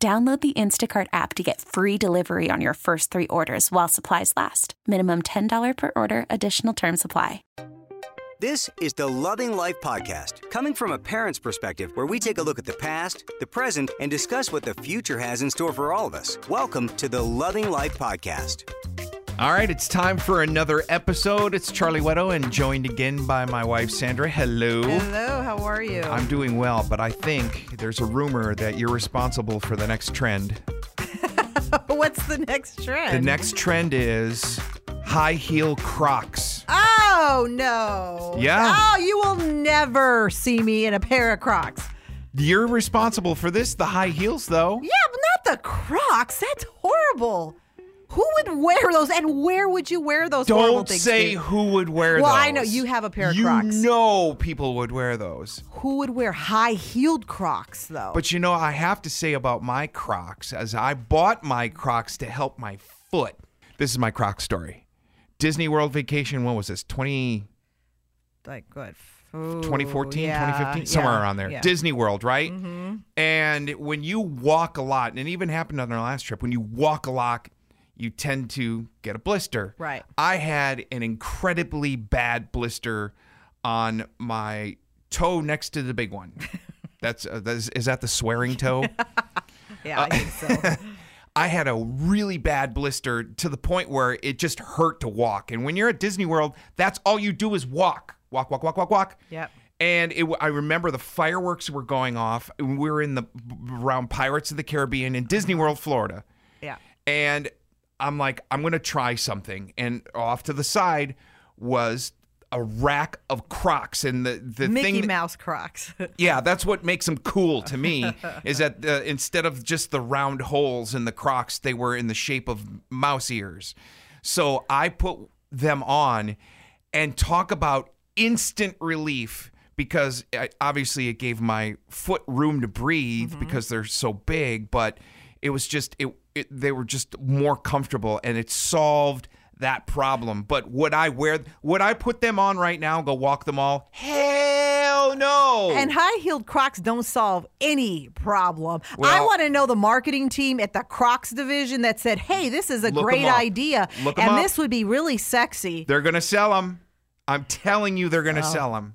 Download the Instacart app to get free delivery on your first three orders while supplies last. Minimum $10 per order, additional term supply. This is the Loving Life Podcast, coming from a parent's perspective, where we take a look at the past, the present, and discuss what the future has in store for all of us. Welcome to the Loving Life Podcast. All right, it's time for another episode. It's Charlie Weddle and joined again by my wife Sandra. Hello. Hello, how are you? I'm doing well, but I think there's a rumor that you're responsible for the next trend. What's the next trend? The next trend is high heel Crocs. Oh, no. Yeah. Oh, you will never see me in a pair of Crocs. You're responsible for this, the high heels, though. Yeah, but not the Crocs. That's horrible. Who would wear those and where would you wear those Don't say who would wear Well, those. I know you have a pair of you Crocs. know people would wear those. Who would wear high-heeled Crocs though? But you know, I have to say about my Crocs, as I bought my Crocs to help my foot. This is my Croc story. Disney World vacation, when was this? 20, like what? Ooh, 2014, yeah, 2015? Somewhere yeah, around there. yeah. Disney World, right? Mm-hmm. And when you walk a lot, and it even happened on our last trip, when you walk a lot, you tend to get a blister. Right. I had an incredibly bad blister on my toe next to the big one. That's, uh, that is, is that the swearing toe? Yeah, I think so. I had a really bad blister to the point where it just hurt to walk. And when you're at Disney World, that's all you do is walk, walk, walk, walk, walk, walk. Yep. And it, I remember the fireworks were going off. And we were in the around Pirates of the Caribbean in Disney World, Florida. Yeah. And I'm like, I'm gonna try something. And off to the side was a rack of Crocs, and the the Mickey thing. that- Mouse Crocs. yeah, that's what makes them cool to me. is that uh, instead of just the round holes in the Crocs, they were in the shape of mouse ears. So I put them on, and talk about instant relief because I, obviously it gave my foot room to breathe because they're so big, but it was just it, it they were just more comfortable, and it solved that problem. But would I wear would I put them on right now and go walk them all? Hell no. And high heeled Crocs don't solve any problem. I want to know the marketing team at the Crocs division that said, hey, this is a great idea. Look and this would be really sexy. they're gonna sell them. I'm telling you, they're Oh. gonna sell them.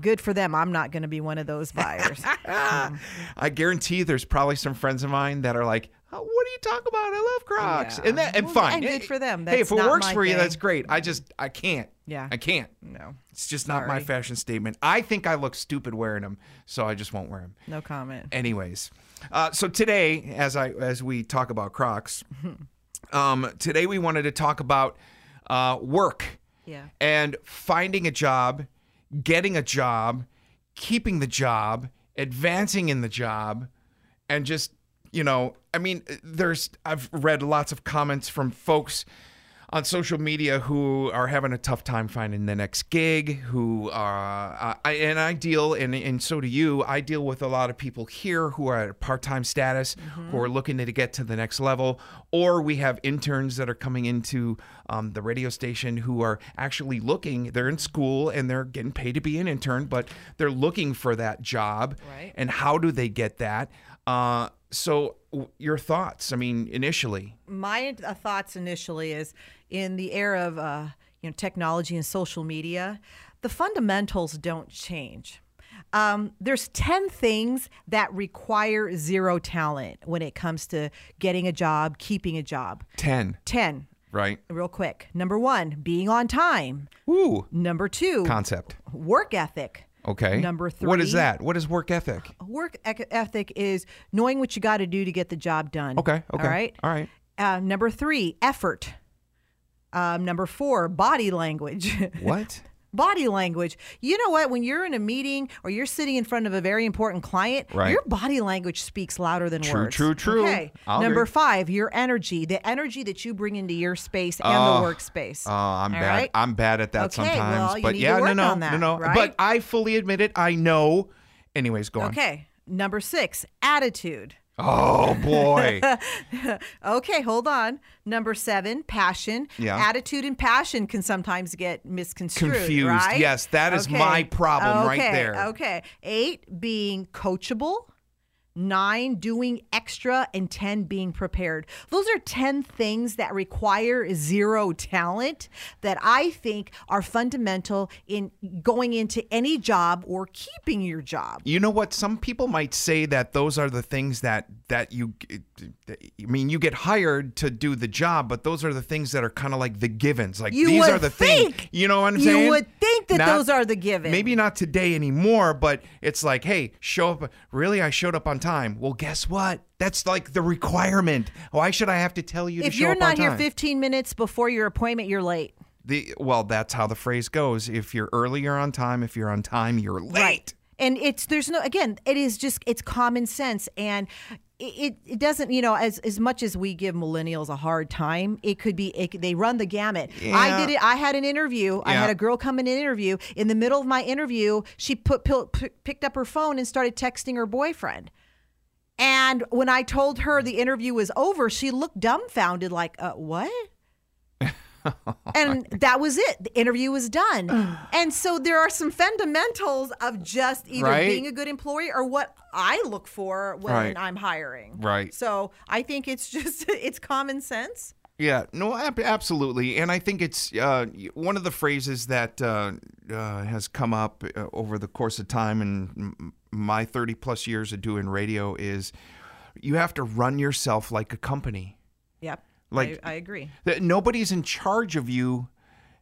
Good for them. I'm not going to be one of those buyers. I guarantee there's probably some friends of mine that are like, oh, "What do you talk about? I love Crocs." Yeah. And that and Well, fine. and good for them. hey, if That's it works for you, thing. that's great. I just I can't. Yeah. I can't. no, It's just not my fashion statement. I think I look stupid wearing them, so I just won't wear them. no comment. Anyways, uh, so today, as I as we talk about Crocs, um, today we wanted to talk about uh, work Yeah. and finding a job, getting a job, keeping the job, advancing in the job, and just you know, I mean, there's I've read lots of comments from folks on social media who are having a tough time finding the next gig. Who are, I, and I deal, and and so do you. I deal with a lot of people here who are at a part-time status, who are looking to get to the next level, or we have interns that are coming into um, the radio station who are actually looking. They're in school and they're getting paid to be an intern, but they're looking for that job. Right. And how do they get that? Uh, so, w- your thoughts? I mean, initially. My uh, thoughts initially is in the era of uh, you know technology and social media, the fundamentals don't change. Um, there's 10 things that require zero talent when it comes to getting a job, keeping a job. 10, 10, right? real quick. Number one, being on time. Ooh, Number two, concept. work ethic. Okay. Number three. What is that? What is work ethic? Work ec- ethic is knowing what you got to do to get the job done. Okay. Okay. All right. All right. Uh, number three, effort. Um, number four, body language. What? Body language. You know what? When you're in a meeting or you're sitting in front of a very important client, Right. your body language speaks louder than True, words. true, true. true. Okay. I'll Number agree. five, your energy, the energy that you bring into your space and Oh, the workspace. Oh, I'm All bad. right? I'm bad at that Okay, sometimes. well, you but need yeah, to work no, no, that, no, no. right? But I fully admit it. I know. Anyways, go on. Okay. Number six, attitude. Oh boy. Okay, hold on. Number seven, passion. Yeah. Attitude and passion can sometimes get misconstrued. Confused. Right? Yes, that is Okay. my problem right there. Okay. Eight, being coachable. Nine, doing extra, and 10, being prepared. Those are 10 things that require zero talent that I think are fundamental in going into any job or keeping your job. You know what? Some people might say that those are the things that that you. I mean, you get hired to do the job, but those are the things that are kind of like the givens. Like You these are the think. things. You know what I'm You saying? would think that Not- those are the givens. Maybe not today anymore, but it's like, hey, show up. Really, I showed up on time. Well, guess what? That's like the requirement. Why should I have to tell you to If show you're up not on here time? 15 minutes before your appointment, you're late. The well, that's how the phrase goes. If you're early, you're on time. If you're on time, you're late. Right And it's there's no again, it is just it's common sense and it, it, doesn't you know as as much as we give millennials a hard time it could be it, they run the gamut. I did it i had an interview. I had a girl come in an interview. In the middle of my interview she put p- picked up her phone and started texting her boyfriend. And when i told her the interview was over she looked dumbfounded like uh, what and that was it. The interview was done. and so there are some fundamentals of just either Right. being a good employee or what I look for when Right. I'm hiring. Right. So I think it's just it's common sense. Yeah, no, ab- absolutely, and I think it's uh, one of the phrases that uh, uh, has come up uh, over the course of time and my thirty plus years of doing radio is you have to run yourself like a company. Yep. Like- I, I agree. That nobody's in charge of you.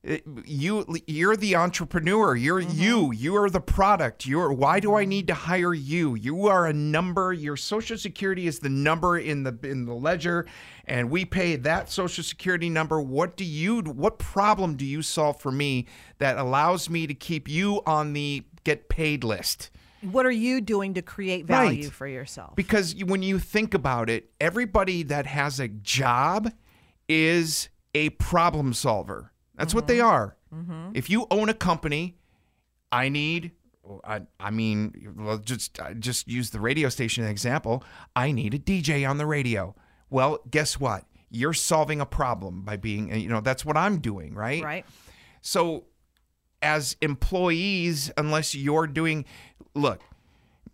It- you you're the entrepreneur. You're mm-hmm. you. You are the product. You're why do I need to hire you? You are a number. Your social security is the number in the in the ledger and we pay that social security number. What do you what problem do you solve for me that allows me to keep you on the get paid list? What are you doing to create value Right. for yourself? Because when you think about it, everybody that has a job is a problem solver. That's what they mm-hmm. are. Mm-hmm. If you own a company, I need. I, I mean, well, just just use the radio station as an example. I need a DJ on the radio. Well, guess what? You're solving a problem by being, you know, that's what I'm doing, right? Right. So, as employees, unless you're doing, look,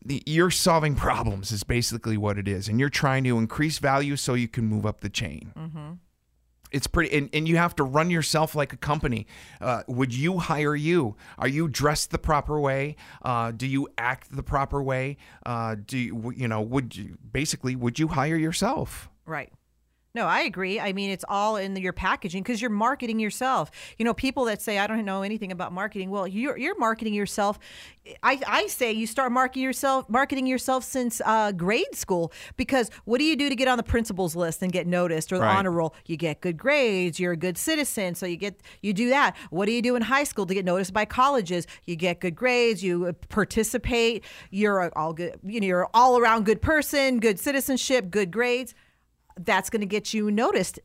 you're solving problems is basically what it is, and you're trying to increase value so you can move up the chain. It's pretty, and, and you have to run yourself like a company. Uh, would you hire you? Are you dressed the proper way? Uh, do you act the proper way? Uh, do you, you know? Would you basically would you hire yourself? Right. No, I agree. I mean, it's all in your packaging because you're marketing yourself. You know, people that say I don't know anything about marketing. Well, you're you're marketing yourself. I, I say you start marketing yourself marketing yourself since uh, grade school because what do you do to get on the principals list and get noticed or the Right. honor roll? You get good grades. You're a good citizen, so you get you do that. What do you do in high school to get noticed by colleges? You get good grades. You uh, participate. You're a all good. You know, you're all around good person, good citizenship, good grades that's going to get you noticed.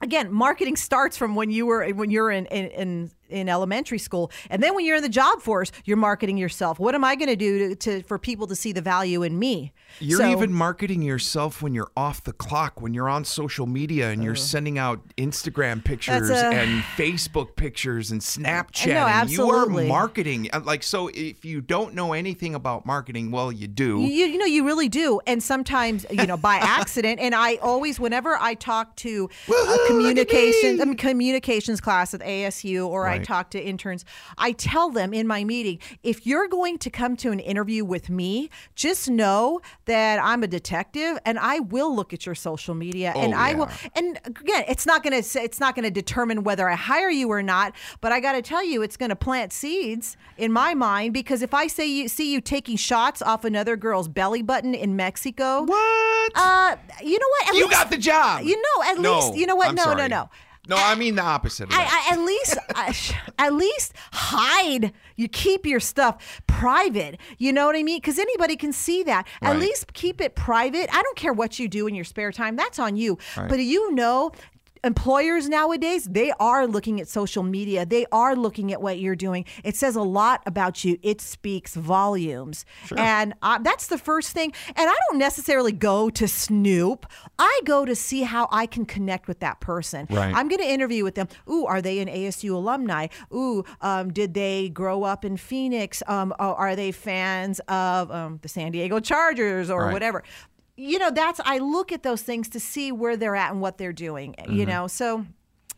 Again, marketing starts from when you were when you're in, in in in elementary school, and then when you're in the job force, you're marketing yourself. What am I going to do to, for people to see the value in me? You're So- even marketing yourself when you're off the clock, when you're on social media and you're sending out Instagram pictures a- and Facebook pictures and Snapchat. No, and You are marketing. Uh, Like, so if you don't know anything about marketing, well, you do. You, you know, you really do. And sometimes, you know, by accident. And I always, whenever I talk to a Woohoo, at communications. I mean, communications class at ASU or I talk to interns, I tell them in my meeting, if you're going to come to an interview with me, just know that I'm a detective and I will look at your social media oh, and I will. And again, it's not going to it's not going to determine whether I hire you or not. But I got to tell you, it's going to plant seeds in my mind because if I say you see you taking shots off another girl's belly button in Mexico, what? uh, you know what? At you least- got the job. You know, at No, least you know what? I'm no, sorry. no, no. No, I mean the opposite of that. I, I, at least, I, at least hide. You keep your stuff private. You know what I mean? Because anybody can see that. At least keep it private. I don't care what you do in your spare time. That's on you. Right. But you know. Employers nowadays, they are looking at social media. They are looking at what you're doing. It says a lot about you. It speaks volumes. And uh, that's the first thing. And I don't necessarily go to snoop. I go to see how I can connect with that person. Right. I'm going to interview with them. Ooh, are they an ASU alumni? Ooh, um, did they grow up in Phoenix? Um, oh, are they fans of um, the San Diego Chargers or Right. whatever? You know, that's I look at those things to see where they're at and what they're doing. Mm-hmm. You know, so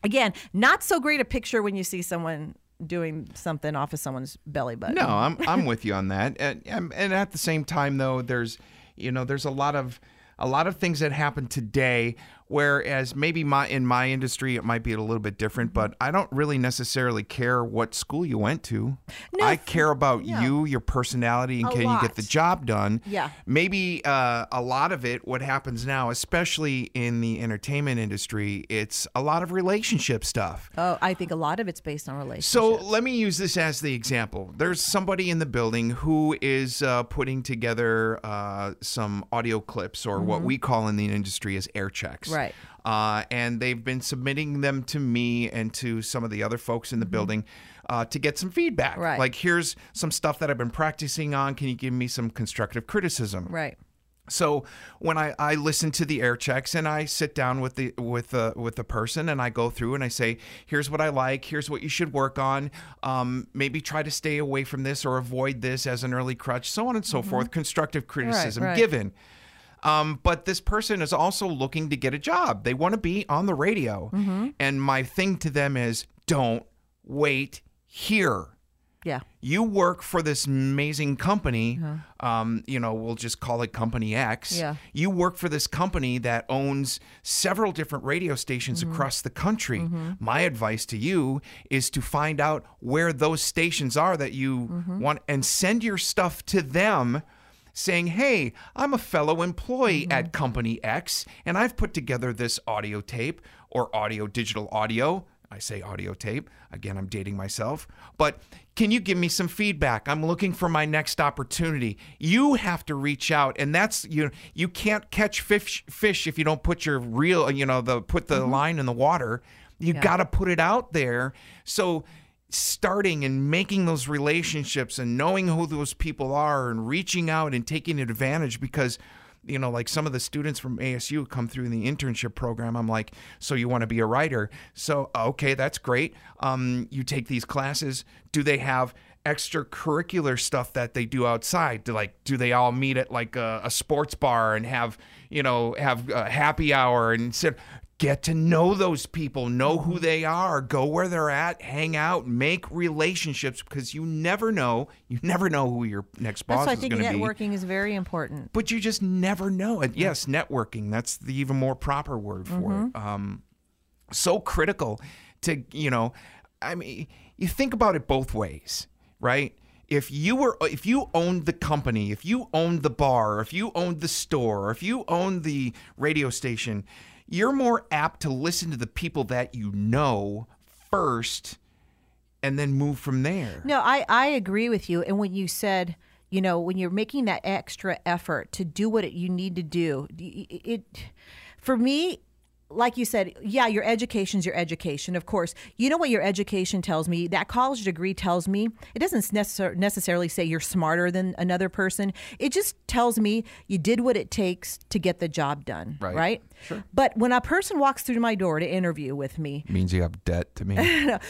again, not so great a picture when you see someone doing something off of someone's belly button. No, I'm I'm with you on that. And, and and at the same time though, there's you know, there's a lot of a lot of things that happen today whereas maybe my in my industry it might be a little bit different, but I don't really necessarily care what school you went to. No, I care about yeah. you, your personality, and A can you get the job done. Yeah. Maybe uh, a lot of it, what happens now, especially in the entertainment industry, it's a lot of relationship stuff. Oh, I think a lot of it's based on relationships. So let me use this as the example. There's somebody in the building who is uh, putting together uh, some audio clips, or what we call in the industry as air checks. Mm-hmm. Right. Uh, and they've been submitting them to me and to some of the other folks in the building uh, to get some feedback. Mm-hmm. Right. Like, here's some stuff that I've been practicing on. Can you give me some constructive criticism? right. So when I, I listen to the air checks and I sit down with the with the with the person and I go through and I say, here's what I like, here's what you should work on. Um, maybe try to stay away from this or avoid this as an early crutch, so on and so forth. Constructive criticism Mm-hmm. right. given. Um, but this person is also looking to get a job. They want to be on the radio. Mm-hmm. And my thing to them is don't wait here Yeah. you work for this amazing company. Um, you know, we'll just call it Company X. Yeah. You work for this company that owns several different radio stations across the country. My advice to you is to find out where those stations are that you want and send your stuff to them. Saying, hey, I'm a fellow employee mm-hmm. at Company X, and I've put together this audio tape or audio, digital audio. I say audio tape. Again, I'm dating myself. But can you give me some feedback? I'm looking for my next opportunity. You have to reach out, and that's you. You can't catch fish fish if you don't put your real, you know, the put the mm-hmm. line in the water. You got to put it out there. So starting and making those relationships and knowing who those people are and reaching out and taking advantage because you know like some of the students from ASU come through in the internship program I'm like so you want to be a writer? So okay that's great. Um, you take these classes. Do they have extracurricular stuff that they do outside? Do like do they all meet at like a, a sports bar and have you know have a happy hour and sit get to know those people, know who they are, go where they're at, hang out, make relationships because you never know, you never know who your next That's boss why is think going to be. networking is very important. But you just never know. And yes, networking, that's the even more proper word for Mm-hmm. it. Um, so critical to, you know, I mean, you think about it both ways, right? If you were, if you owned the company, if you owned the bar, if you owned the store, if you owned the radio station, you're more apt to listen to the people that you know first and then move from there. No, I, I agree with you. And when you said, you know, when you're making that extra effort to do what you need to do, it for me, like you said, yeah, your education's your education, of course. You know what your education tells me? That college degree tells me it doesn't necessar- necessarily say you're smarter than another person. It just tells me you did what it takes to get the job done, Right. right? Sure. But when a person walks through my door to interview with me, means you have debt to me.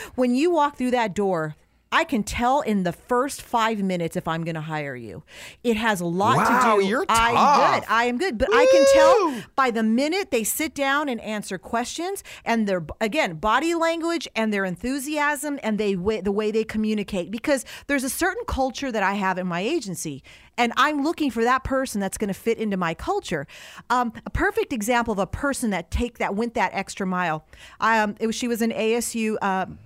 when you walk through that door, I can tell in the first five minutes if I'm going to hire you. It has a lot Wow, to do. you're I'm good. I am good, but I can tell by the minute they sit down and answer questions, and their again body language and their enthusiasm and they the way they communicate. Because there's a certain culture that I have in my agency, and I'm looking for that person that's going to fit into my culture. Um, a perfect example of a person that take that went that extra mile. Um, it was she was an ASU. Um,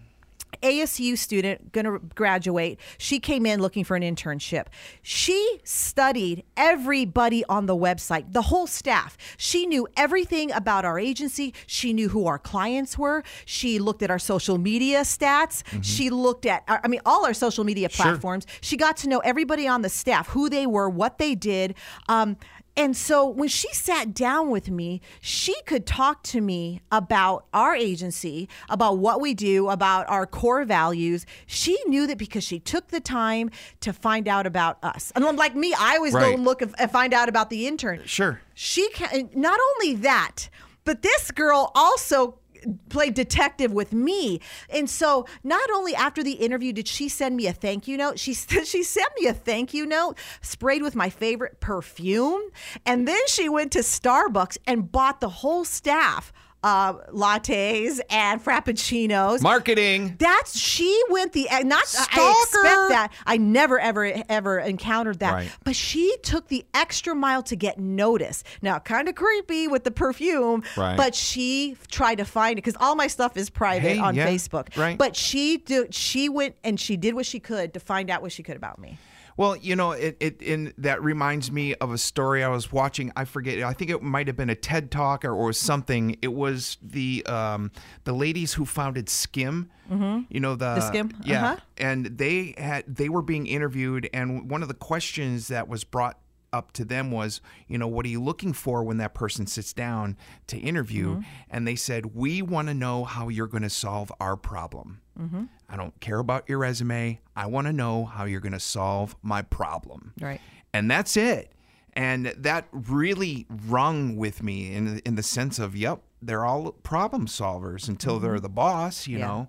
ASU student, going to graduate. She came in looking for an internship. She studied everybody on the website, the whole staff. She knew everything about our agency. She knew who our clients were. She looked at our social media stats. She looked at, I mean, all our social media platforms. She got to know everybody on the staff, who they were, what they did. Um, and so when she sat down with me, she could talk to me about our agency, about what we do, about our core values. She knew that because she took the time to find out about us. And like me, I always go and look and and find out about the intern. Sure. She can not only that, but this girl also played detective with me. And so not only after the interview did she send me a thank you note, she she sent me a thank you note sprayed with my favorite perfume. And then she went to Starbucks and bought the whole staff uh, lattes and frappuccinos. Marketing. That's she went the not. I Stalker. expect that. I never ever ever encountered that. Right. But she took the extra mile to get noticed. Now, kind of creepy with the perfume, Right. but she tried to find it because all my stuff is private Hey, on yeah, Facebook. right. But she do, she went and she did what she could to find out what she could about me. Well, you know, it, it in that reminds me of a story I was watching. I forget. I think it might have been a TED talk or, or something. It was the um, the ladies who founded Skimm. Mm-hmm. You know the, The Skimm? Yeah, Uh-huh. and they had they were being interviewed, and one of the questions that was brought up to them was, you know, what are you looking for when that person sits down to interview? Mm-hmm. And they said, we want to know how you're going to solve our problem. Mm-hmm. I don't care about your resume. I want to know how you're going to solve my problem. Right. And that's it. And that really rung with me in in the sense of, yep, they're all problem solvers until they're the boss, you Mm-hmm. Yeah. know.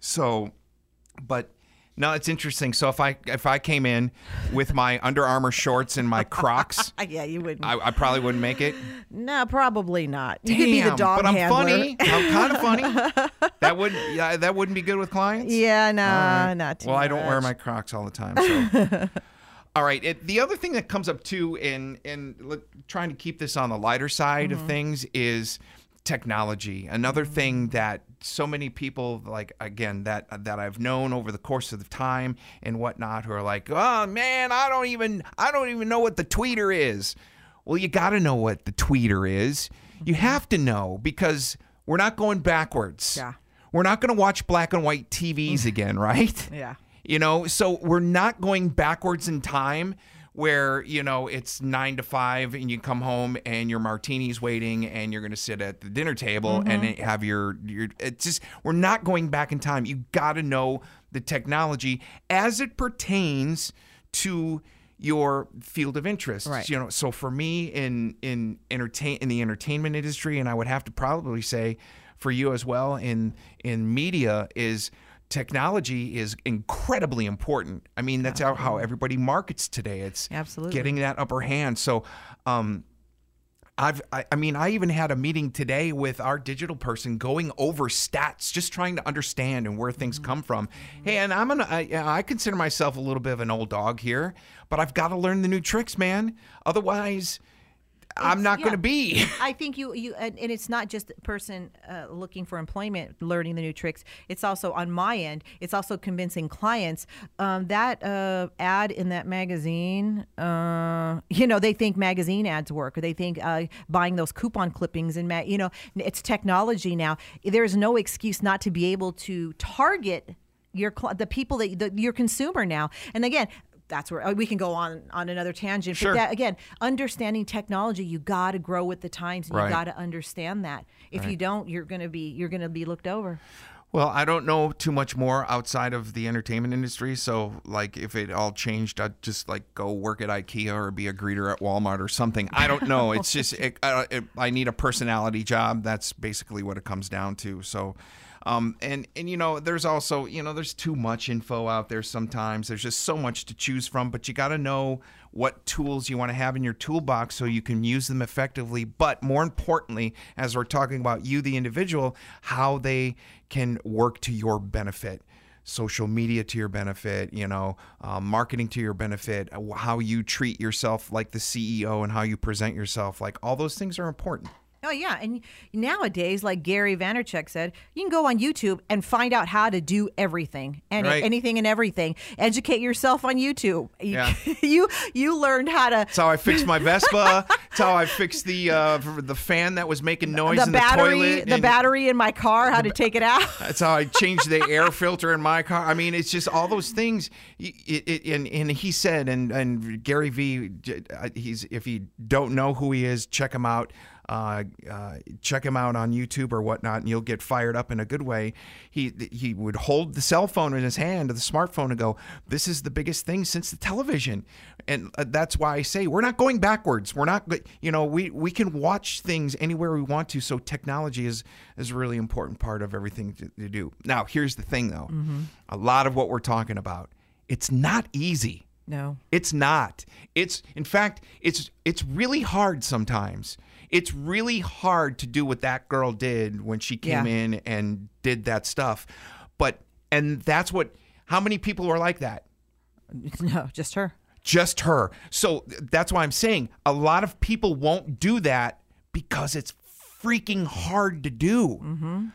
So, but no, it's interesting. So if I if I came in with my Under Armour shorts and my Crocs, Uh, yeah, you wouldn't. I, I probably wouldn't make it. no, probably not. You could be the dog but I'm handler. funny. I'm kind of funny. That wouldn't yeah, that wouldn't be good with clients. Yeah, nah, All right. not too Well, I don't wear my Crocs all the time. So. all right. It, the other thing that comes up too, in in trying to keep this on the lighter side Mm-hmm. of things, is technology. Another thing that so many people like again that that I've known over the course of the time and whatnot who are like, oh man, I don't even I don't even know what the tweeter is. Well, you got to know what the tweeter is. You mm-hmm. have to know because we're not going backwards. Yeah. We're not going to watch black and white TVs mm. again, right? Yeah. You know, so we're not going backwards in time where, you know, it's nine to five and you come home and your martini's waiting and you're going to sit at the dinner table mm-hmm. and have your, your, it's just, we're not going back in time. You got to know the technology as it pertains to your field of interest. Right. You know, so for me in, in entertain, in the entertainment industry, and I would have to probably say for you as well in, in media is, technology is incredibly important. I mean, that's how, how everybody markets today. It's Absolutely. getting that upper hand. So, um, I've, I, I mean, I even had a meeting today with our digital person going over stats, just trying to understand and where things come from. Hey, and I'm gonna, I, I consider myself a little bit of an old dog here, but I've got to learn the new tricks, man. Otherwise, I'm not yeah. going to be. I think you you and, and it's not just person uh, looking for employment learning the new tricks. It's also on my end. It's also convincing clients um, that uh, ad in that magazine. Uh, you know, they think magazine ads work, or they think uh, buying those coupon clippings and ma- you know, it's technology now. There's no excuse not to be able to target your the people that the, your consumer now. And again. That's where uh, we can go on on another tangent. Sure. But that, again, understanding technology, you got to grow with the times. And Right. You got to understand that. If you don't, you're gonna be you're gonna be looked over. Well, I don't know too much more outside of the entertainment industry. So, like, if it all changed, I'd just like go work at IKEA or be a greeter at Walmart or something. I don't know. It's just it, I, it, I need a personality job. That's basically what it comes down to. So, um, and and you know, there's also you know, there's too much info out there. Sometimes there's just so much to choose from. But you got to know what tools you want to have in your toolbox so you can use them effectively. But more importantly, as we're talking about you, the individual, how they can work to your benefit. Social media to your benefit, you know, uh, marketing to your benefit, how you treat yourself like the CEO and how you present yourself. Like all those things are important. Oh yeah, and nowadays, like Gary Vaynerchuk said, you can go on YouTube and find out how to do everything and Right. anything and everything. Educate yourself on YouTube. You- Yeah. you you learned how to That's how I fixed my Vespa. That's how I fixed the uh, the fan that was making noise the in battery the toilet. the and battery in my car, how to take it out. That's how I changed the air filter in my car. I mean, it's just all those things. It, it, and, and he said, and, and Gary V, he's if you don't know who he is, check him out. Uh, uh, check him out on YouTube or whatnot, and you'll get fired up in a good way. He he would hold the cell phone in his hand, or the smartphone, and go, "This is the biggest thing since the television," and uh, that's why I say we're not going backwards. We're not, you know, we we can watch things anywhere we want to. So technology is is a really important part of everything to, to do. Now, here's the thing, though, a lot of what we're talking about, it's not easy. No. It's not. It's in fact, it's it's really hard sometimes. It's really hard to do what that girl did when she came Yeah. in and did that stuff. But and that's what how many people are like that? No, just her. Just her. So that's why I'm saying a lot of people won't do that because it's freaking hard to do. Mm-hmm.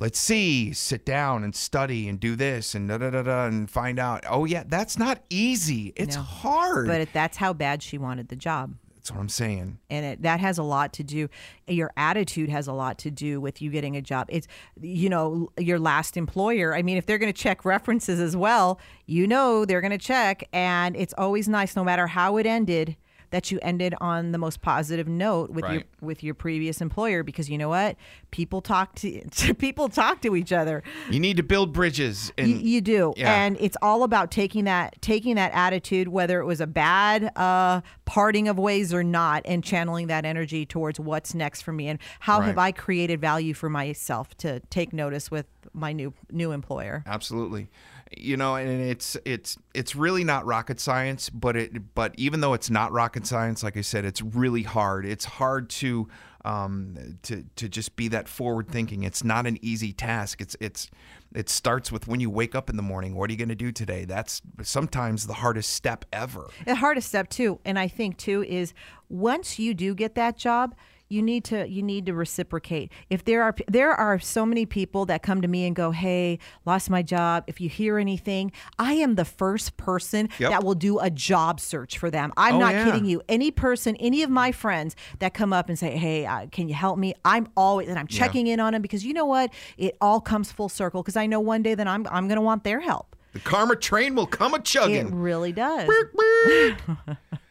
Let's see, sit down and study and do this and da da da da and find out. Oh yeah, that's not easy. It's No. hard. But that's how bad she wanted the job. That's what I'm saying. and it, that has a lot to do your attitude has a lot to do with you getting a job it's you know your last employer i mean if they're going to check references as well you know they're going to check and it's always nice no matter how it ended that you ended on the most positive note with your with your previous employer because you know what people talk to people talk to each other You need to build bridges and you, you do, yeah. and it's all about taking that taking that attitude, whether it was a bad uh, parting of ways or not, and channeling that energy towards what's next for me and how have I created value for myself to take notice with my new new employer. Absolutely. You know, and it's it's it's really not rocket science, but it but even though it's not rocket science, like I said, it's really hard. It's hard to um to to just be that forward thinking. It's not an easy task. It's it's it starts with when you wake up in the morning. What are you going to do today? That's sometimes the hardest step ever. The hardest step too, and I think too is once you do get that job, you need to you need to reciprocate. If there are there are so many people that come to me and go, "Hey, lost my job. If you hear anything, I am the first person Yep. that will do a job search for them. I'm Oh, not yeah. kidding you. Any person, any of my friends that come up and say, "Hey, uh, can you help me?" I'm always and I'm checking in on them because you know what? It all comes full circle because I know one day that I'm I'm going to want their help. The karma train will come a chugging. It really does.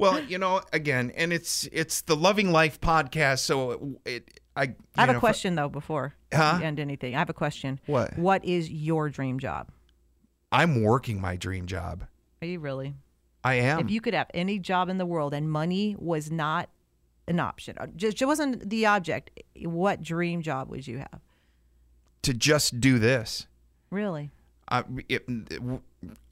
Well, you know, again, and it's it's the Loving Life podcast, so it I I have know, a question though before Huh? end anything. I have a question. What? What is your dream job? I'm working my dream job. Are you really? I am. if you could have any job in the world and money was not an option, uh, just, just wasn't the object, what dream job would you have? to just do this. Really? Uh, it,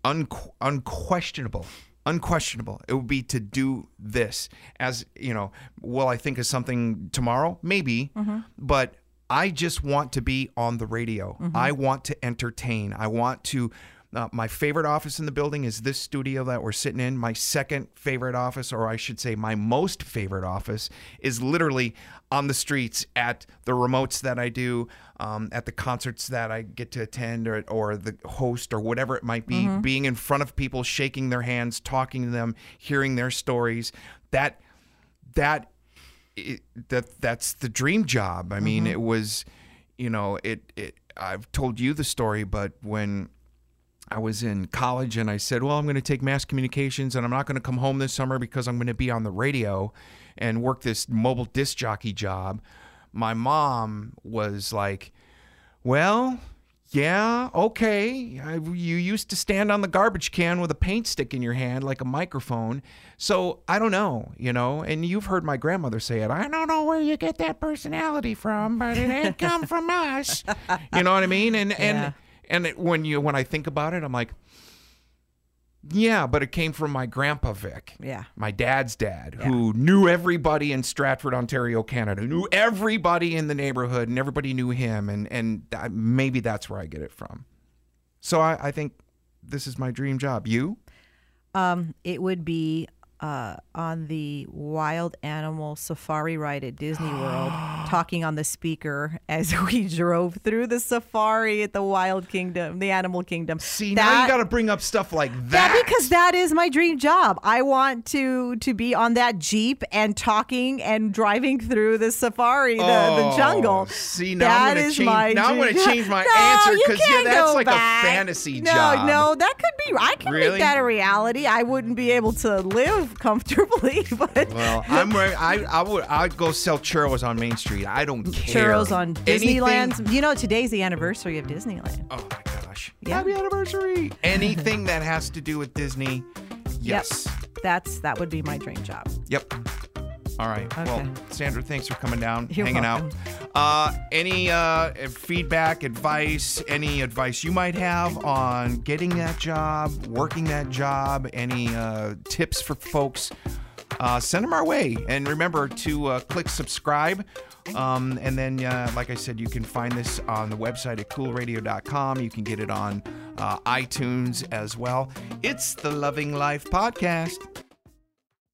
un, unquestionable. Unquestionable. It would be to do this as, you know, will I think of something tomorrow? Maybe. Mm-hmm. But I just want to be on the radio. Mm-hmm. I want to entertain. I want to. Uh, my favorite office in the building is this studio that we're sitting in. My second favorite office, or I should say, my most favorite office, is literally on the streets at the remotes that I do, um, at the concerts that I get to attend, or, or the host, or whatever it might be. Being in front of people, shaking their hands, talking to them, hearing their stories. That that it, that that's the dream job. I mean, it was, you know, it, it. I've told you the story, but when I was in college and I said, "Well, I'm going to take mass communications and I'm not going to come home this summer because I'm going to be on the radio and work this mobile disc jockey job." My mom was like, "Well, yeah, okay. I, you used to stand on the garbage can with a paint stick in your hand like a microphone. So I don't know, you know. And you've heard my grandmother say it. I don't know where you get that personality from, but it ain't come from us. You know what I mean? And Yeah. and and it, when you when I think about it, I'm like, yeah, but it came from my grandpa Vic Yeah. my dad's dad, who knew everybody in Stratford, Ontario, Canada, knew everybody in the neighborhood, and everybody knew him, and and maybe that's where I get it from. So I, I think this is my dream job. You? Um, it would be uh, on the wild animal safari ride at Disney World, talking on the speaker as we drove through the safari at the Wild Kingdom, the Animal Kingdom. See, now you got to bring up stuff like that. Yeah, because that is my dream job. I want to to be on that jeep and talking and driving through the safari, the, Oh, the jungle. see, now That I'm gonna is change- my now I'm change my no, answer, because yeah, that's like a fantasy no, job. No, that could be. I can Really? make that a reality. I wouldn't be able to live comfortably, but Well, I'm re- I I would I'd go sell churros on Main Street. I don't care. churros on Anything- Disneyland. You know, today's the anniversary of Disneyland. Oh my gosh! Yeah. Happy anniversary! Anything that has to do with Disney, yes. Yep. That's that would be my dream job. Yep. All right. Well, Sandra, thanks for coming down, You're hanging welcome. out. Uh, any uh, feedback, advice, any advice you might have on getting that job, working that job, any uh, tips for folks, uh, send them our way. And remember to uh, click subscribe. Um, and then, uh, like I said, you can find this on the website at coolradio.com. You can get it on uh, iTunes as well. It's the Loving Life Podcast.